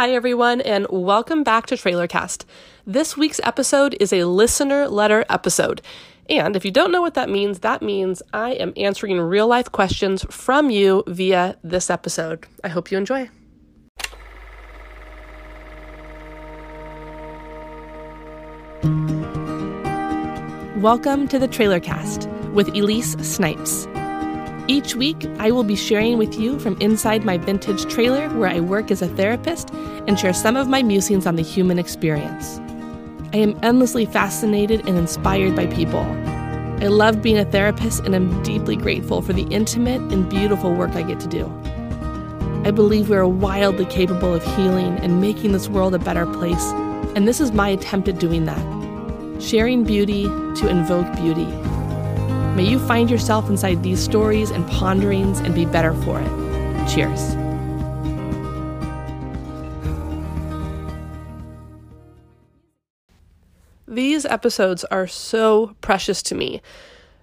Hi, everyone, and welcome back to Trailercast. This week's episode is a listener letter episode. And if you don't know what that means, that means I am answering real life questions from you via this episode. I hope you enjoy. Welcome to the Trailercast with Elise Snipes. Each week, I will be sharing with you from inside my vintage trailer where I work as a therapist and share some of my musings on the human experience. I am endlessly fascinated and inspired by people. I love being a therapist and I'm deeply grateful for the intimate and beautiful work I get to do. I believe we are wildly capable of healing and making this world a better place, and this is my attempt at doing that. Sharing beauty to invoke beauty May you find yourself inside these stories and ponderings and be better for it. Cheers. These episodes are so precious to me.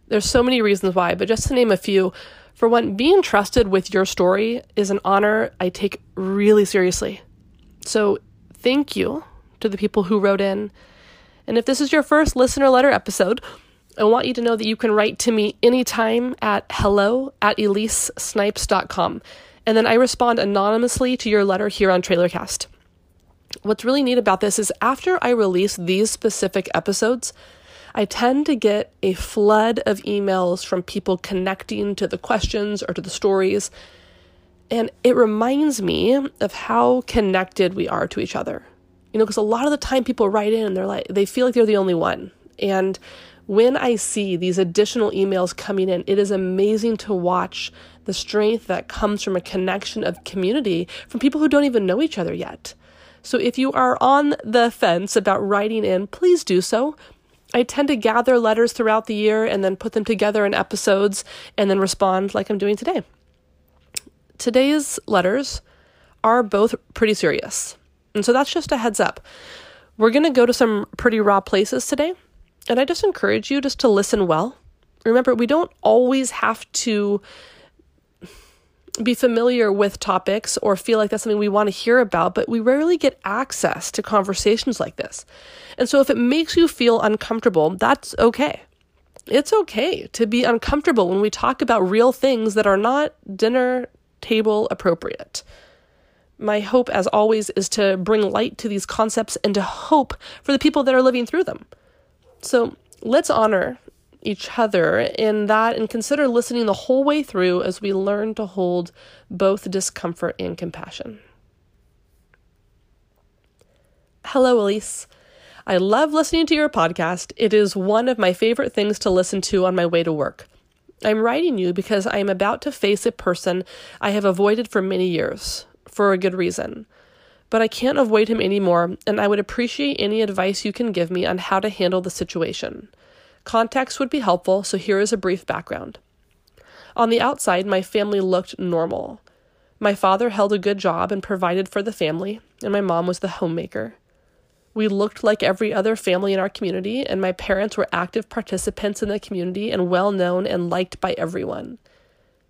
There's so many reasons why, but just to name a few, for one, being trusted with your story is an honor I take really seriously. So, thank you to the people who wrote in. And if this is your first listener letter episode, I want you to know that you can write to me anytime at hello at elisesnipes.com. And then I respond anonymously to your letter here on Trailercast. What's really neat about this is after I release these specific episodes, I tend to get a flood of emails from people connecting to the questions or to the stories. And it reminds me of how connected we are to each other. You know, because a lot of the time people write in and they're like, they feel like they're the only one. And when I see these additional emails coming in, it is amazing to watch the strength that comes from a connection of community from people who don't even know each other yet. So if you are on the fence about writing in, please do so. I tend to gather letters throughout the year and then put them together in episodes and then respond like I'm doing today. Today's letters are both pretty serious. And so that's just a heads up. We're going to go to some pretty raw places today. And I just encourage you just to listen well. Remember, we don't always have to be familiar with topics or feel like that's something we want to hear about, but we rarely get access to conversations like this. And so if it makes you feel uncomfortable, that's okay. It's okay to be uncomfortable when we talk about real things that are not dinner table appropriate. My hope, as always, is to bring light to these concepts and to hope for the people that are living through them. So let's honor each other in that and consider listening the whole way through as we learn to hold both discomfort and compassion. Hello, Elise. I love listening to your podcast. It is one of my favorite things to listen to on my way to work. I'm writing you because I am about to face a person I have avoided for many years, for a good reason but I can't avoid him anymore, and I would appreciate any advice you can give me on how to handle the situation. Context would be helpful, so here is a brief background. On the outside, my family looked normal. My father held a good job and provided for the family, and my mom was the homemaker. We looked like every other family in our community, and my parents were active participants in the community and well known and liked by everyone.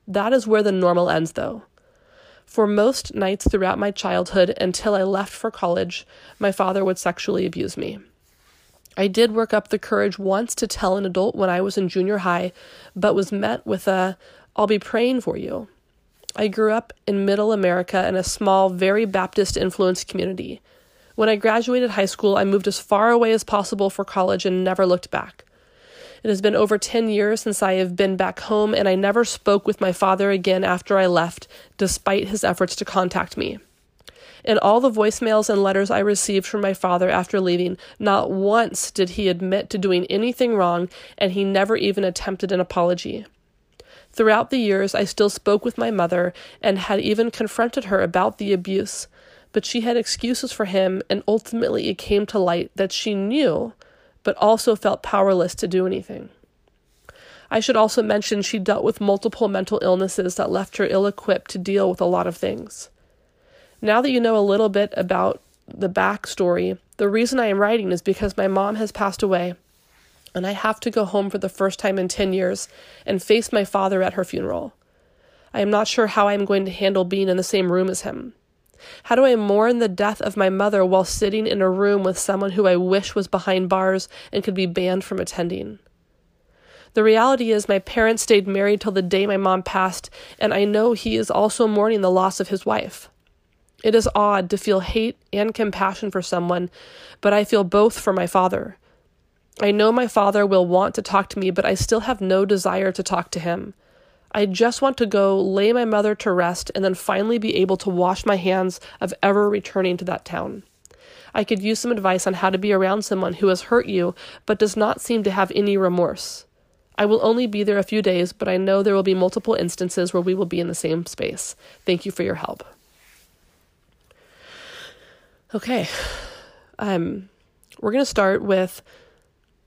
That is where the normal ends, though. For most nights throughout my childhood until I left for college, my father would sexually abuse me. I did work up the courage once to tell an adult when I was in junior high, but was met with a, I'll be praying for you. I grew up in middle America in a small, very Baptist influenced community. When I graduated high school, I moved as far away as possible for college and never looked back. It has been over 10 years since I have been back home, and I never spoke with my father again after I left, despite his efforts to contact me. In all the voicemails and letters I received from my father after leaving, not once did he admit to doing anything wrong, and he never even attempted an apology. Throughout the years, I still spoke with my mother and had even confronted her about the abuse, but she had excuses for him, and ultimately it came to light that she knew but also felt powerless to do anything. I should also mention she dealt with multiple mental illnesses that left her ill equipped to deal with a lot of things. Now that you know a little bit about the backstory, the reason I am writing is because my mom has passed away, and I have to go home for the first time in 10 years and face my father at her funeral. I am not sure how I am going to handle being in the same room as him. How do I mourn the death of my mother while sitting in a room with someone who I wish was behind bars and could be banned from attending? The reality is, my parents stayed married till the day my mom passed, and I know he is also mourning the loss of his wife. It is odd to feel hate and compassion for someone, but I feel both for my father. I know my father will want to talk to me, but I still have no desire to talk to him. I just want to go lay my mother to rest and then finally be able to wash my hands of ever returning to that town. I could use some advice on how to be around someone who has hurt you but does not seem to have any remorse. I will only be there a few days, but I know there will be multiple instances where we will be in the same space. Thank you for your help. Okay. Um we're going to start with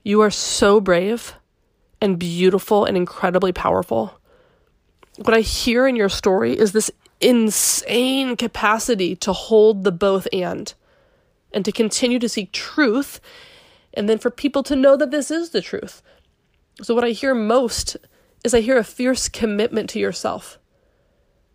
you are so brave and beautiful and incredibly powerful. What I hear in your story is this insane capacity to hold the both and and to continue to seek truth and then for people to know that this is the truth so, what I hear most is I hear a fierce commitment to yourself.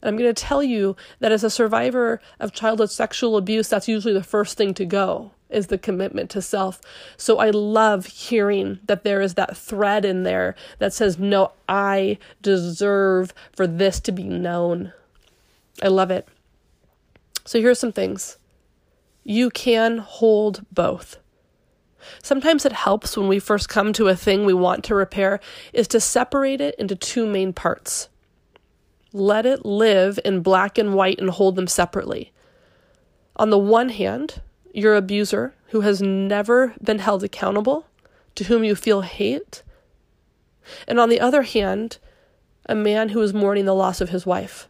And I'm going to tell you that as a survivor of childhood sexual abuse, that's usually the first thing to go is the commitment to self. So I love hearing that there is that thread in there that says, No, I deserve for this to be known. I love it. So here's some things you can hold both. Sometimes it helps when we first come to a thing we want to repair is to separate it into two main parts. Let it live in black and white and hold them separately. On the one hand, your abuser who has never been held accountable, to whom you feel hate. And on the other hand, a man who is mourning the loss of his wife.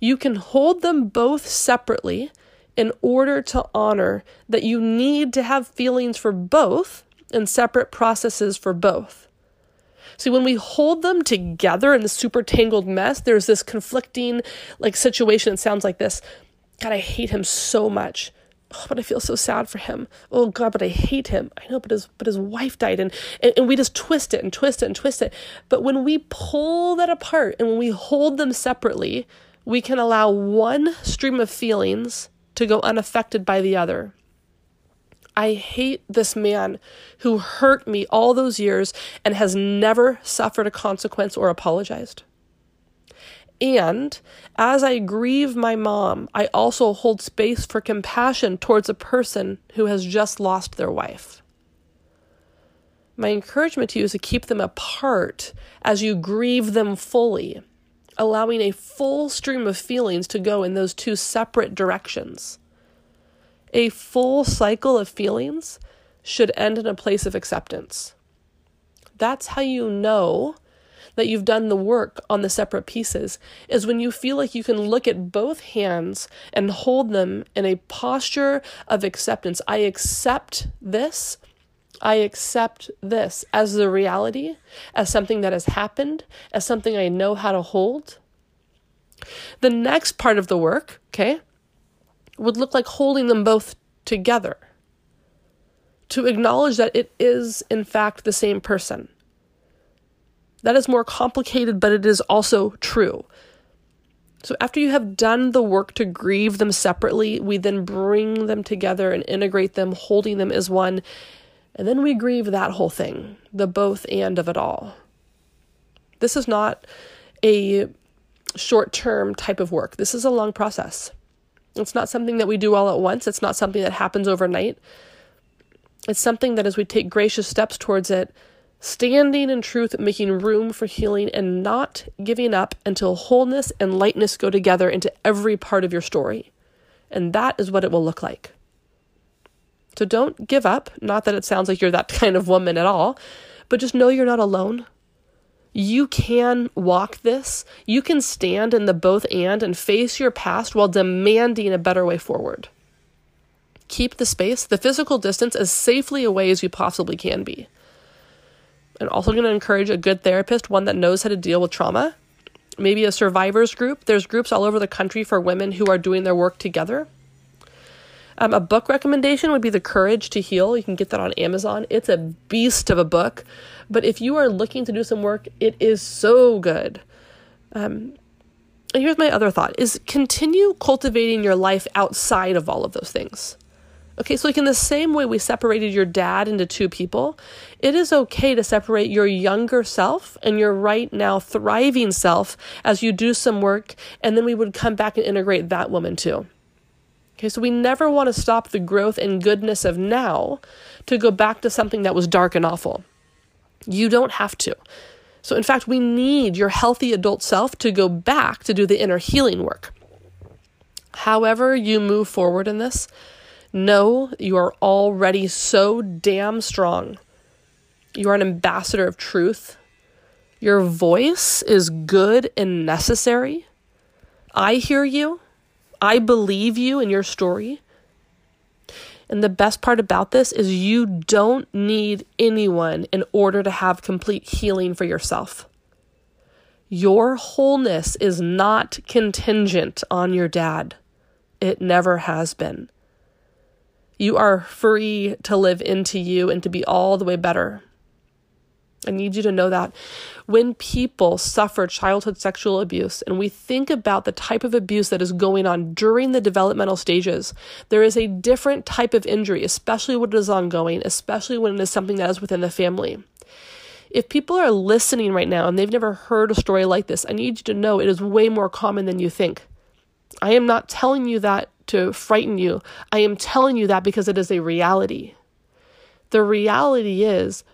You can hold them both separately in order to honor that you need to have feelings for both and separate processes for both. See, when we hold them together in the super tangled mess, there's this conflicting like situation that sounds like this. God, I hate him so much. Oh, but I feel so sad for him. Oh God, but I hate him. I know, but his but his wife died, and, and and we just twist it and twist it and twist it. But when we pull that apart and when we hold them separately, we can allow one stream of feelings to go unaffected by the other. I hate this man who hurt me all those years and has never suffered a consequence or apologized. And as I grieve my mom, I also hold space for compassion towards a person who has just lost their wife. My encouragement to you is to keep them apart as you grieve them fully allowing a full stream of feelings to go in those two separate directions. A full cycle of feelings should end in a place of acceptance. That's how you know that you've done the work on the separate pieces is when you feel like you can look at both hands and hold them in a posture of acceptance. I accept this I accept this as the reality, as something that has happened, as something I know how to hold. The next part of the work, okay, would look like holding them both together. To acknowledge that it is, in fact, the same person. That is more complicated, but it is also true. So, after you have done the work to grieve them separately, we then bring them together and integrate them, holding them as one and then we grieve that whole thing, the both and of it all. This is not a short term type of work. This is a long process. It's not something that we do all at once, it's not something that happens overnight. It's something that as we take gracious steps towards it, standing in truth, making room for healing, and not giving up until wholeness and lightness go together into every part of your story. And that is what it will look like. So don't give up. Not that it sounds like you're that kind of woman at all, but just know you're not alone. You can walk this. You can stand in the both and and face your past while demanding a better way forward. Keep the space, the physical distance, as safely away as you possibly can be. I'm also going to encourage a good therapist, one that knows how to deal with trauma. Maybe a survivors group. There's groups all over the country for women who are doing their work together. Um, a book recommendation would be The Courage to Heal. You can get that on Amazon. It's a beast of a book. But if you are looking to do some work, it is so good. Um, and here's my other thought is continue cultivating your life outside of all of those things. Okay, so like in the same way we separated your dad into two people, it is okay to separate your younger self and your right now thriving self as you do some work, and then we would come back and integrate that woman too. Okay, so we never want to stop the growth and goodness of now to go back to something that was dark and awful. You don't have to. So, in fact, we need your healthy adult self to go back to do the inner healing work. However, you move forward in this, Know you are already so damn strong. You are an ambassador of truth. Your voice is good and necessary. I hear you. I believe you and your story. And the best part about this is you don't need anyone in order to have complete healing for yourself. Your wholeness is not contingent on your dad. It never has been. You are free to live into you and to be all the way better. I need you to know that when people suffer childhood sexual abuse and we think about the type of abuse that is going on during the developmental stages, there is a different type of injury, especially when it is ongoing, especially when it is something that is within the family. If people are listening right now and they've never heard a story like this, I need you to know it is way more common than you think. I am not telling you that to frighten you. I am telling you that because it is a reality. The reality is,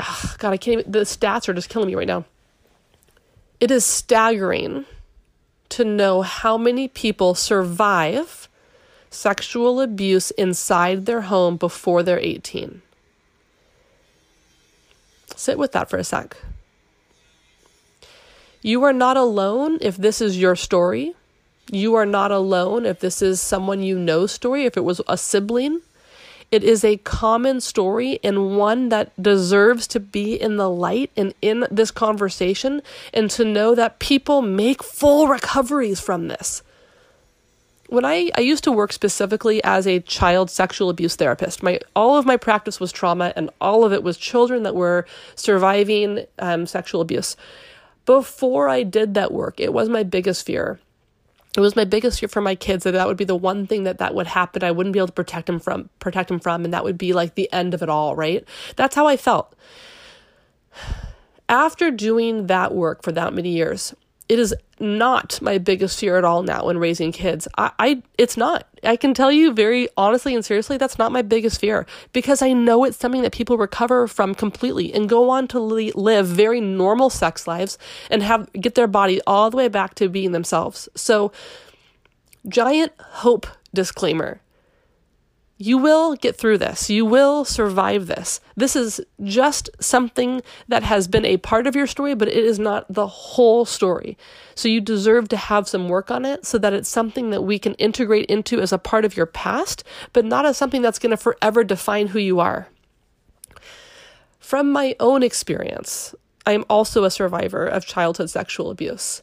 ugh, God, I can't even, the stats are just killing me right now. It is staggering to know how many people survive sexual abuse inside their home before they're 18. Sit with that for a sec. You are not alone if this is your story. You are not alone if this is someone you know story, if it was a sibling. It is a common story and one that deserves to be in the light and in this conversation and to know that people make full recoveries from this. When I, I used to work specifically as a child sexual abuse therapist, my all of my practice was trauma and all of it was children that were surviving um, sexual abuse. Before I did that work, it was my biggest fear it was my biggest fear for my kids that that would be the one thing that that would happen. I wouldn't be able to protect them from protect them from and that would be like the end of it all right? That's how i felt. After doing that work for that many years it is not my biggest fear at all now when raising kids. I, I it's not. I can tell you very honestly and seriously that's not my biggest fear because I know it's something that people recover from completely and go on to li- live very normal sex lives and have get their body all the way back to being themselves. So giant hope disclaimer. You will get through this. You will survive this. This is just something that has been a part of your story, but it is not the whole story. So you deserve to have some work on it so that it's something that we can integrate into as a part of your past, but not as something that's going to forever define who you are. From my own experience, I am also a survivor of childhood sexual abuse.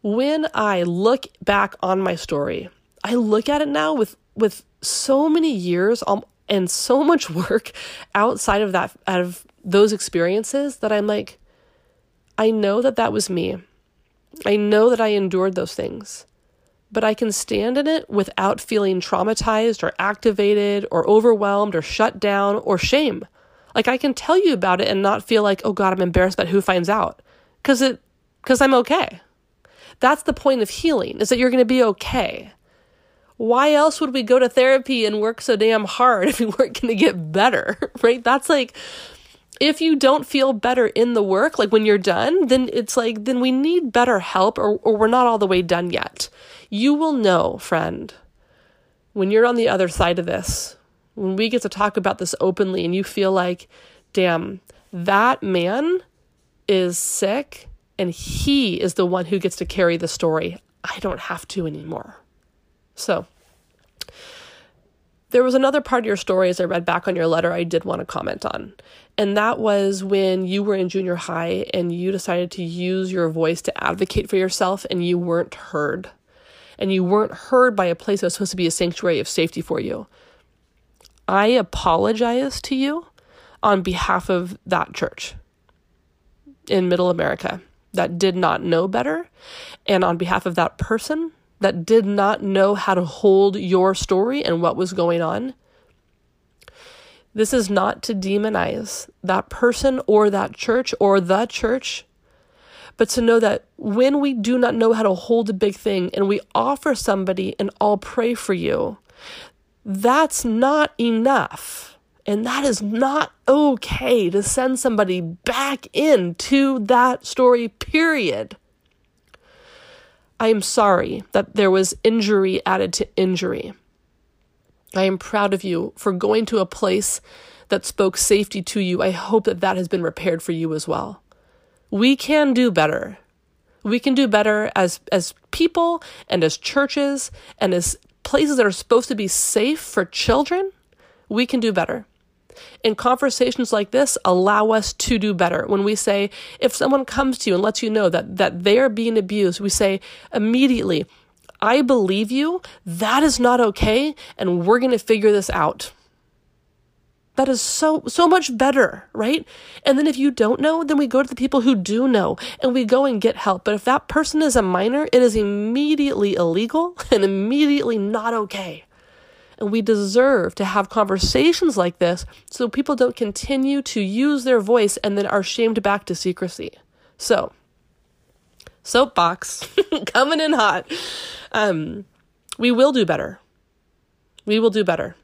When I look back on my story, I look at it now with with so many years um, and so much work outside of that out of those experiences that I'm like I know that that was me. I know that I endured those things. But I can stand in it without feeling traumatized or activated or overwhelmed or shut down or shame. Like I can tell you about it and not feel like, "Oh god, I'm embarrassed about who finds out." Cuz it cuz I'm okay. That's the point of healing, is that you're going to be okay why else would we go to therapy and work so damn hard if we weren't going to get better, right? That's like, if you don't feel better in the work, like when you're done, then it's like, then we need better help or, or we're not all the way done yet. You will know, friend, when you're on the other side of this, when we get to talk about this openly and you feel like, damn, that man is sick and he is the one who gets to carry the story. I don't have to anymore. So, there was another part of your story as I read back on your letter I did want to comment on. And that was when you were in junior high and you decided to use your voice to advocate for yourself and you weren't heard. And you weren't heard by a place that was supposed to be a sanctuary of safety for you. I apologize to you on behalf of that church in middle America that did not know better, and on behalf of that person that did not know how to hold your story and what was going on. This is not to demonize that person or that church or the church, but to know that when we do not know how to hold a big thing and we offer somebody and I'll pray for you, that's not enough. And that is not okay to send somebody back into that story, period. I am sorry that there was injury added to injury. I am proud of you for going to a place that spoke safety to you. I hope that that has been repaired for you as well. We can do better. We can do better as as people and as churches and as places that are supposed to be safe for children. We can do better. And conversations like this allow us to do better. When we say, if someone comes to you and lets you know that, that they're being abused, we say immediately, I believe you, that is not okay, and we're going to figure this out. That is so so much better, right? And then if you don't know, then we go to the people who do know and we go and get help. But if that person is a minor, it is immediately illegal and immediately not okay. And we deserve to have conversations like this so people don't continue to use their voice and then are shamed back to secrecy. So, soapbox coming in hot. Um, we will do better. We will do better.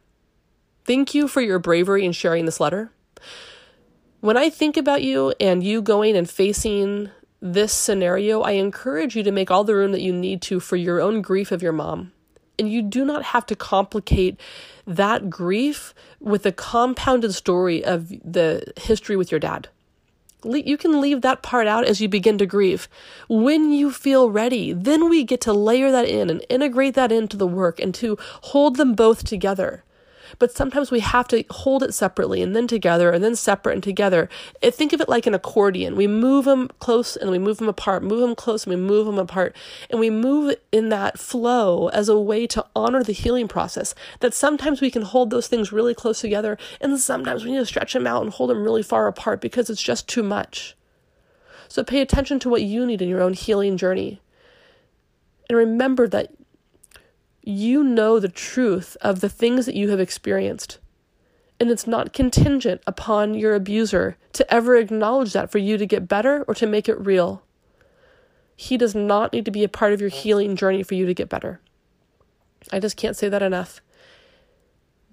Thank you for your bravery in sharing this letter. When I think about you and you going and facing this scenario, I encourage you to make all the room that you need to for your own grief of your mom. And you do not have to complicate that grief with a compounded story of the history with your dad. You can leave that part out as you begin to grieve. When you feel ready, then we get to layer that in and integrate that into the work and to hold them both together but sometimes we have to hold it separately and then together and then separate and together. Think of it like an accordion. We move them close and we move them apart, move them close and we move them apart. And we move in that flow as a way to honor the healing process. That sometimes we can hold those things really close together and sometimes we need to stretch them out and hold them really far apart because it's just too much. So pay attention to what you need in your own healing journey. And remember that you know the truth of the things that you have experienced. And it's not contingent upon your abuser to ever acknowledge that for you to get better or to make it real. He does not need to be a part of your healing journey for you to get better. I just can't say that enough.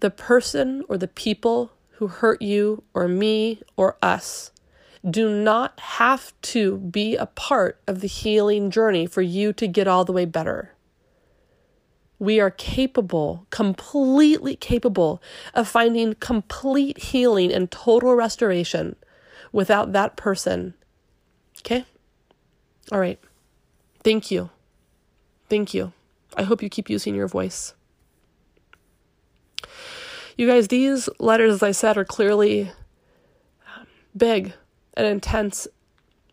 The person or the people who hurt you or me or us do not have to be a part of the healing journey for you to get all the way better we are capable, completely capable of finding complete healing and total restoration without that person. Okay? All right. Thank you. Thank you. I hope you keep using your voice. You guys, these letters, as I said, are clearly um, big and intense.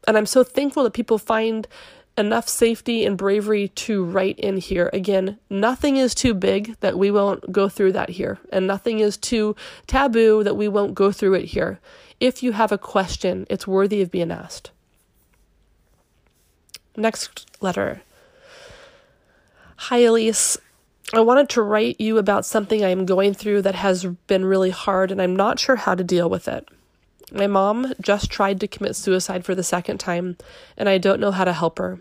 And I'm so thankful that people find enough safety and bravery to write in here. Again, nothing is too big that we won't go through that here, and nothing is too taboo that we won't go through it here. If you have a question, it's worthy of being asked. Next letter. Hi, Elise. I wanted to write you about something I'm going through that has been really hard, and I'm not sure how to deal with it. My mom just tried to commit suicide for the second time, and I don't know how to help her.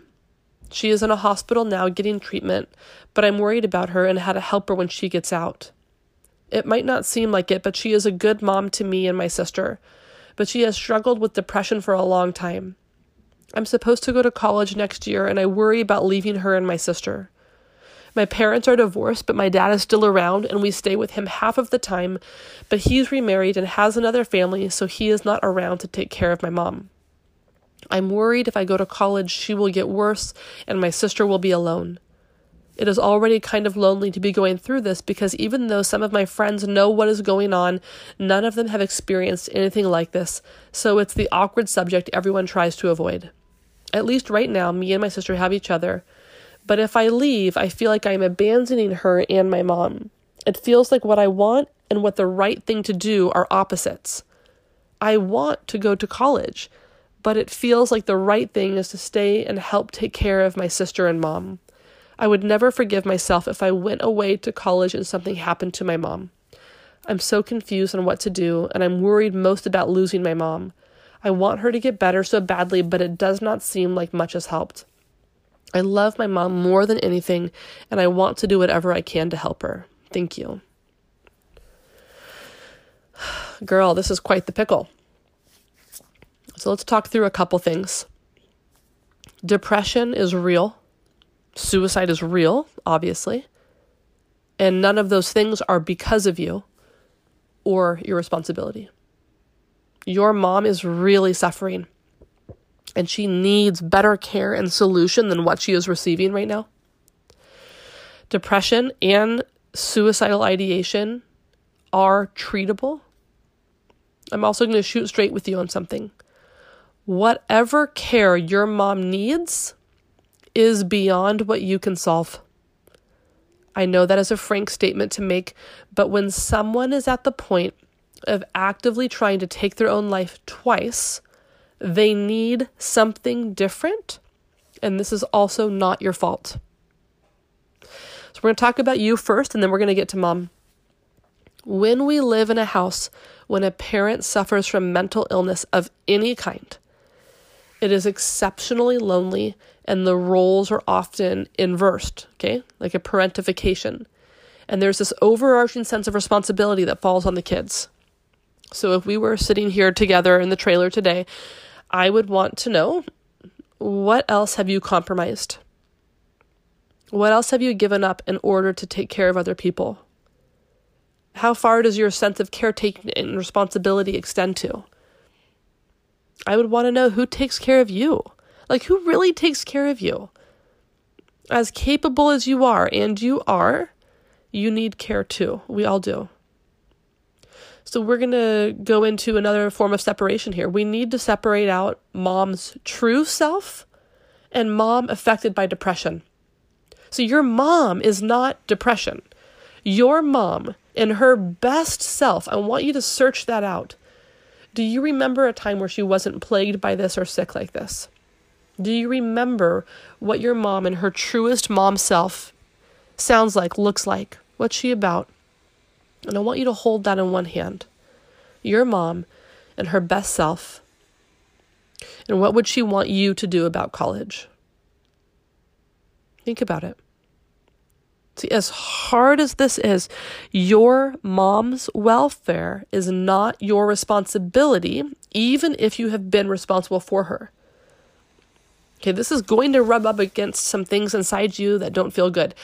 She is in a hospital now getting treatment, but I'm worried about her and how to help her when she gets out. It might not seem like it, but she is a good mom to me and my sister, but she has struggled with depression for a long time. I'm supposed to go to college next year, and I worry about leaving her and my sister. My parents are divorced, but my dad is still around and we stay with him half of the time, but he's remarried and has another family, so he is not around to take care of my mom. I'm worried if I go to college, she will get worse and my sister will be alone. It is already kind of lonely to be going through this because even though some of my friends know what is going on, none of them have experienced anything like this, so it's the awkward subject everyone tries to avoid. At least right now, me and my sister have each other, but if I leave, I feel like I'm abandoning her and my mom. It feels like what I want and what the right thing to do are opposites. I want to go to college, but it feels like the right thing is to stay and help take care of my sister and mom. I would never forgive myself if I went away to college and something happened to my mom. I'm so confused on what to do, and I'm worried most about losing my mom. I want her to get better so badly, but it does not seem like much has helped. I love my mom more than anything, and I want to do whatever I can to help her. Thank you. Girl, this is quite the pickle. So let's talk through a couple things. Depression is real. Suicide is real, obviously. And none of those things are because of you or your responsibility. Your mom is really suffering and she needs better care and solution than what she is receiving right now. Depression and suicidal ideation are treatable. I'm also going to shoot straight with you on something. Whatever care your mom needs is beyond what you can solve. I know that is a frank statement to make, but when someone is at the point of actively trying to take their own life twice, they need something different, and this is also not your fault. So, we're going to talk about you first, and then we're going to get to mom. When we live in a house when a parent suffers from mental illness of any kind, it is exceptionally lonely and the roles are often inversed, okay? Like a parentification. And there's this overarching sense of responsibility that falls on the kids. So if we were sitting here together in the trailer today, I would want to know what else have you compromised? What else have you given up in order to take care of other people? How far does your sense of caretaking and responsibility extend to? I would want to know who takes care of you. Like, who really takes care of you? As capable as you are, and you are, you need care too. We all do. So, we're going to go into another form of separation here. We need to separate out mom's true self and mom affected by depression. So, your mom is not depression. Your mom, in her best self, I want you to search that out. Do you remember a time where she wasn't plagued by this or sick like this? Do you remember what your mom in her truest mom self sounds like, looks like? What's she about? And I want you to hold that in one hand. Your mom and her best self. And what would she want you to do about college? Think about it. See, as hard as this is, your mom's welfare is not your responsibility, even if you have been responsible for her. Okay, this is going to rub up against some things inside you that don't feel good.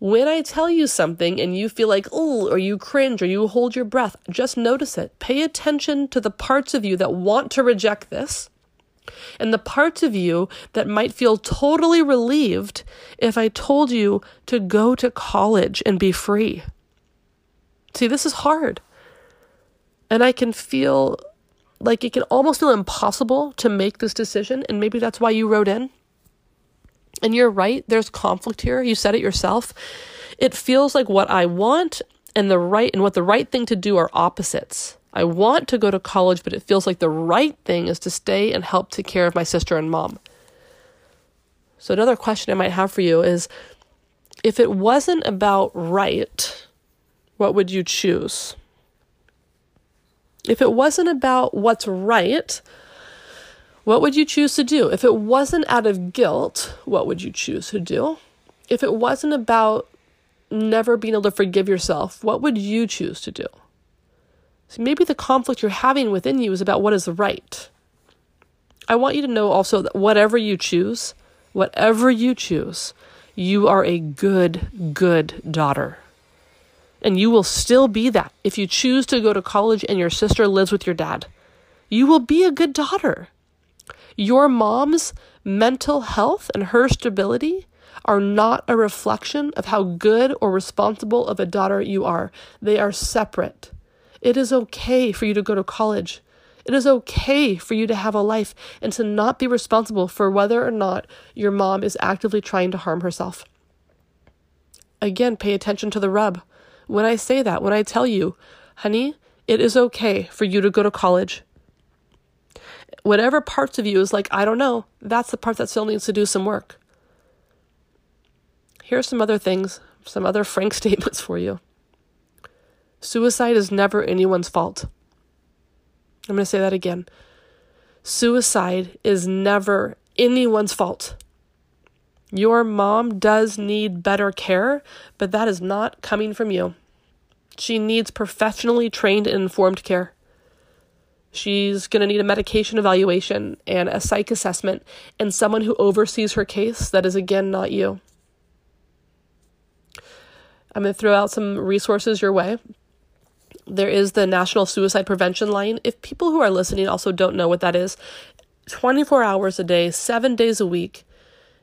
When I tell you something and you feel like, oh, or you cringe or you hold your breath, just notice it. Pay attention to the parts of you that want to reject this and the parts of you that might feel totally relieved if I told you to go to college and be free. See, this is hard. And I can feel like it can almost feel impossible to make this decision. And maybe that's why you wrote in. And you're right, there's conflict here. You said it yourself. It feels like what I want and the right and what the right thing to do are opposites. I want to go to college, but it feels like the right thing is to stay and help take care of my sister and mom. So, another question I might have for you is if it wasn't about right, what would you choose? If it wasn't about what's right, what would you choose to do? If it wasn't out of guilt, what would you choose to do? If it wasn't about never being able to forgive yourself, what would you choose to do? So maybe the conflict you're having within you is about what is right. I want you to know also that whatever you choose, whatever you choose, you are a good, good daughter. And you will still be that if you choose to go to college and your sister lives with your dad. You will be a good daughter. Your mom's mental health and her stability are not a reflection of how good or responsible of a daughter you are. They are separate. It is okay for you to go to college. It is okay for you to have a life and to not be responsible for whether or not your mom is actively trying to harm herself. Again, pay attention to the rub. When I say that, when I tell you, honey, it is okay for you to go to college. Whatever parts of you is like, I don't know, that's the part that still needs to do some work. Here are some other things, some other frank statements for you. Suicide is never anyone's fault. I'm going to say that again. Suicide is never anyone's fault. Your mom does need better care, but that is not coming from you. She needs professionally trained and informed care. She's going to need a medication evaluation and a psych assessment and someone who oversees her case that is, again, not you. I'm going to throw out some resources your way. There is the National Suicide Prevention Line. If people who are listening also don't know what that is, 24 hours a day, seven days a week,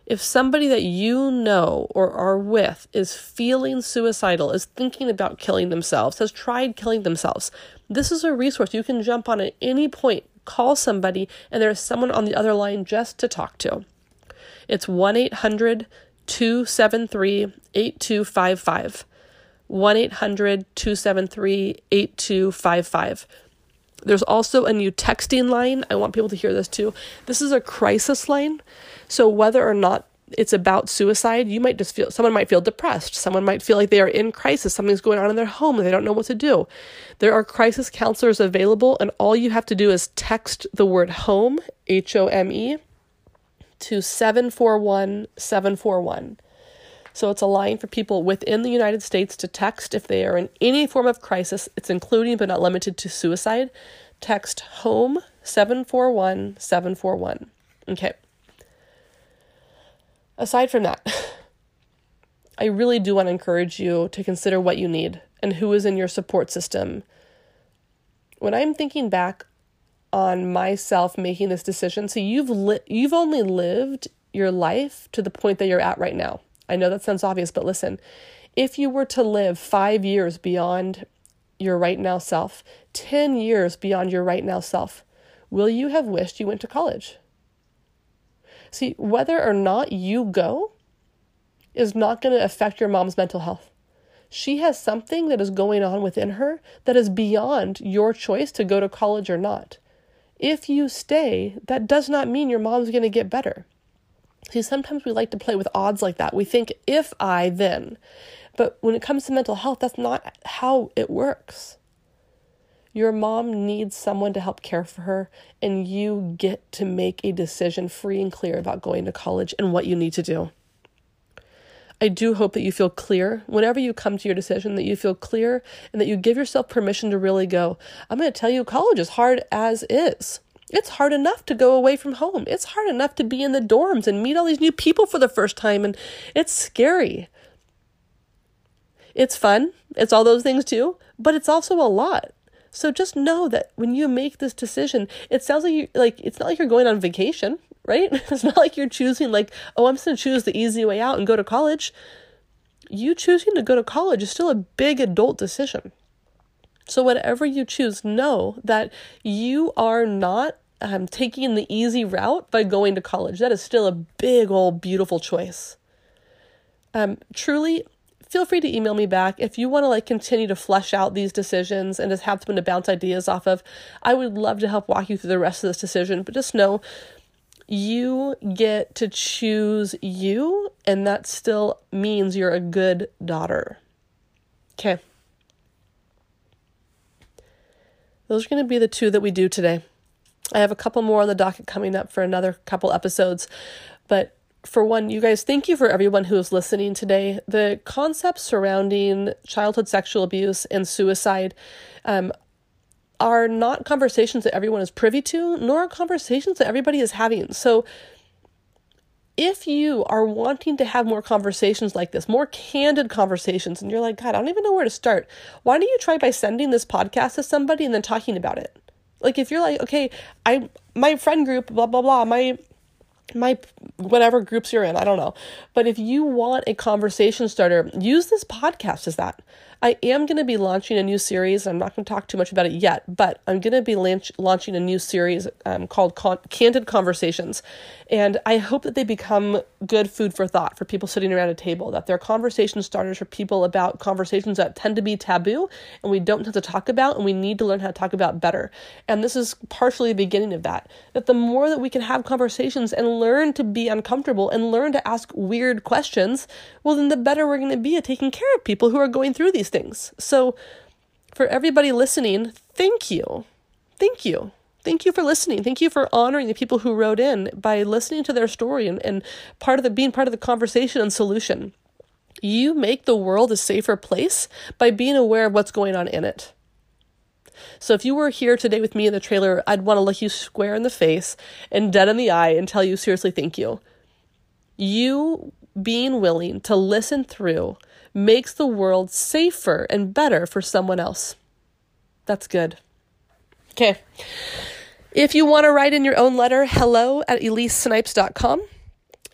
if somebody that you know or are with is feeling suicidal, is thinking about killing themselves, has tried killing themselves, this is a resource you can jump on at any point, call somebody, and there's someone on the other line just to talk to. It's 1 800 273 8255. 1 800 273 8255. There's also a new texting line. I want people to hear this too. This is a crisis line. So whether or not it's about suicide, you might just feel someone might feel depressed. Someone might feel like they are in crisis. Something's going on in their home and they don't know what to do. There are crisis counselors available, and all you have to do is text the word home, H O M E, to 741 741. So it's a line for people within the United States to text if they are in any form of crisis. It's including but not limited to suicide. Text home 741 741. Okay. Aside from that, I really do want to encourage you to consider what you need and who is in your support system. When I'm thinking back on myself making this decision, so you've li- you've only lived your life to the point that you're at right now. I know that sounds obvious, but listen if you were to live five years beyond your right now self, 10 years beyond your right now self, will you have wished you went to college? See, whether or not you go is not going to affect your mom's mental health. She has something that is going on within her that is beyond your choice to go to college or not. If you stay, that does not mean your mom's going to get better. See, sometimes we like to play with odds like that. We think, if I, then. But when it comes to mental health, that's not how it works. Your mom needs someone to help care for her, and you get to make a decision free and clear about going to college and what you need to do. I do hope that you feel clear whenever you come to your decision, that you feel clear and that you give yourself permission to really go. I'm going to tell you, college is hard as is. It's hard enough to go away from home. It's hard enough to be in the dorms and meet all these new people for the first time, and it's scary. It's fun, it's all those things too, but it's also a lot. So just know that when you make this decision, it sounds like you like it's not like you're going on vacation, right? It's not like you're choosing like, oh, I'm just going to choose the easy way out and go to college. You choosing to go to college is still a big adult decision. So, whatever you choose, know that you are not um, taking the easy route by going to college. That is still a big old beautiful choice. Um, truly, feel free to email me back if you want to like continue to flesh out these decisions and just have someone to bounce ideas off of. I would love to help walk you through the rest of this decision, but just know you get to choose you, and that still means you're a good daughter. Okay. Those are going to be the two that we do today. I have a couple more on the docket coming up for another couple episodes. But for one, you guys, thank you for everyone who is listening today. The concepts surrounding childhood sexual abuse and suicide um, are not conversations that everyone is privy to, nor conversations that everybody is having. So, if you are wanting to have more conversations like this, more candid conversations, and you're like, God, I don't even know where to start, why don't you try by sending this podcast to somebody and then talking about it? Like, if you're like, okay, I, my friend group, blah, blah, blah, my, my whatever groups you're in, I don't know. But if you want a conversation starter, use this podcast as that. I am going to be launching a new series. I'm not going to talk too much about it yet, but I'm going to be launch- launching a new series um, called Con- Candid Conversations. And I hope that they become good food for thought for people sitting around a table, that they're conversation starters for people about conversations that tend to be taboo and we don't have to talk about and we need to learn how to talk about better. And this is partially the beginning of that. That the more that we can have conversations and learn to be uncomfortable and learn to ask weird questions, well, then the better we're going to be at taking care of people who are going through these things. So, for everybody listening, thank you. Thank you. Thank you for listening. Thank you for honoring the people who wrote in by listening to their story and, and part of the being part of the conversation and solution. You make the world a safer place by being aware of what's going on in it. So if you were here today with me in the trailer, I'd want to look you square in the face and dead in the eye and tell you seriously thank you. You being willing to listen through makes the world safer and better for someone else. That's good. Okay. If you want to write in your own letter, hello at elysesnipes.com.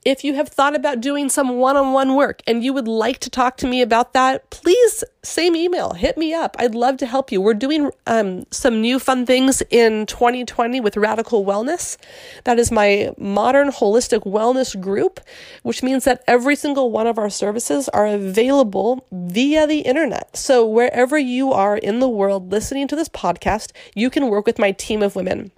If you have thought about doing some one on one work and you would like to talk to me about that, please, same email, hit me up. I'd love to help you. We're doing um, some new fun things in 2020 with Radical Wellness. That is my modern holistic wellness group, which means that every single one of our services are available via the internet. So wherever you are in the world listening to this podcast, you can work with my team of women.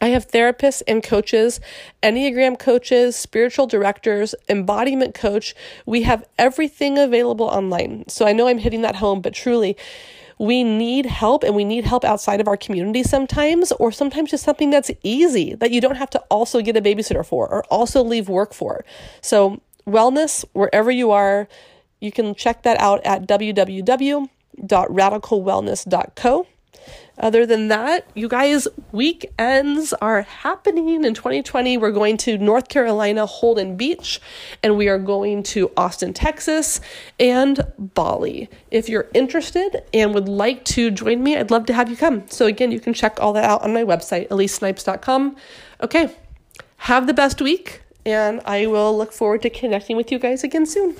I have therapists and coaches, Enneagram coaches, spiritual directors, embodiment coach. We have everything available online. So I know I'm hitting that home, but truly, we need help and we need help outside of our community sometimes, or sometimes just something that's easy that you don't have to also get a babysitter for or also leave work for. So, wellness, wherever you are, you can check that out at www.radicalwellness.co. Other than that, you guys, weekends are happening in 2020. We're going to North Carolina, Holden Beach, and we are going to Austin, Texas, and Bali. If you're interested and would like to join me, I'd love to have you come. So, again, you can check all that out on my website, elysesnipes.com. Okay, have the best week, and I will look forward to connecting with you guys again soon.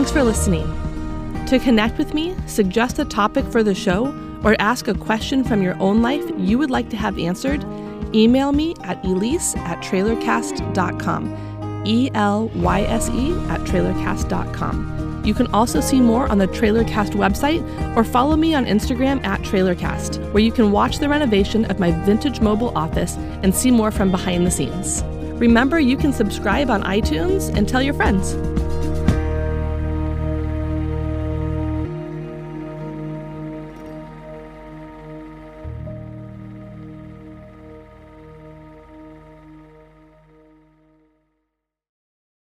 Thanks for listening. To connect with me, suggest a topic for the show, or ask a question from your own life you would like to have answered, email me at elyse at trailercast.com. E L Y S E at trailercast.com. You can also see more on the Trailercast website or follow me on Instagram at Trailercast, where you can watch the renovation of my vintage mobile office and see more from behind the scenes. Remember, you can subscribe on iTunes and tell your friends.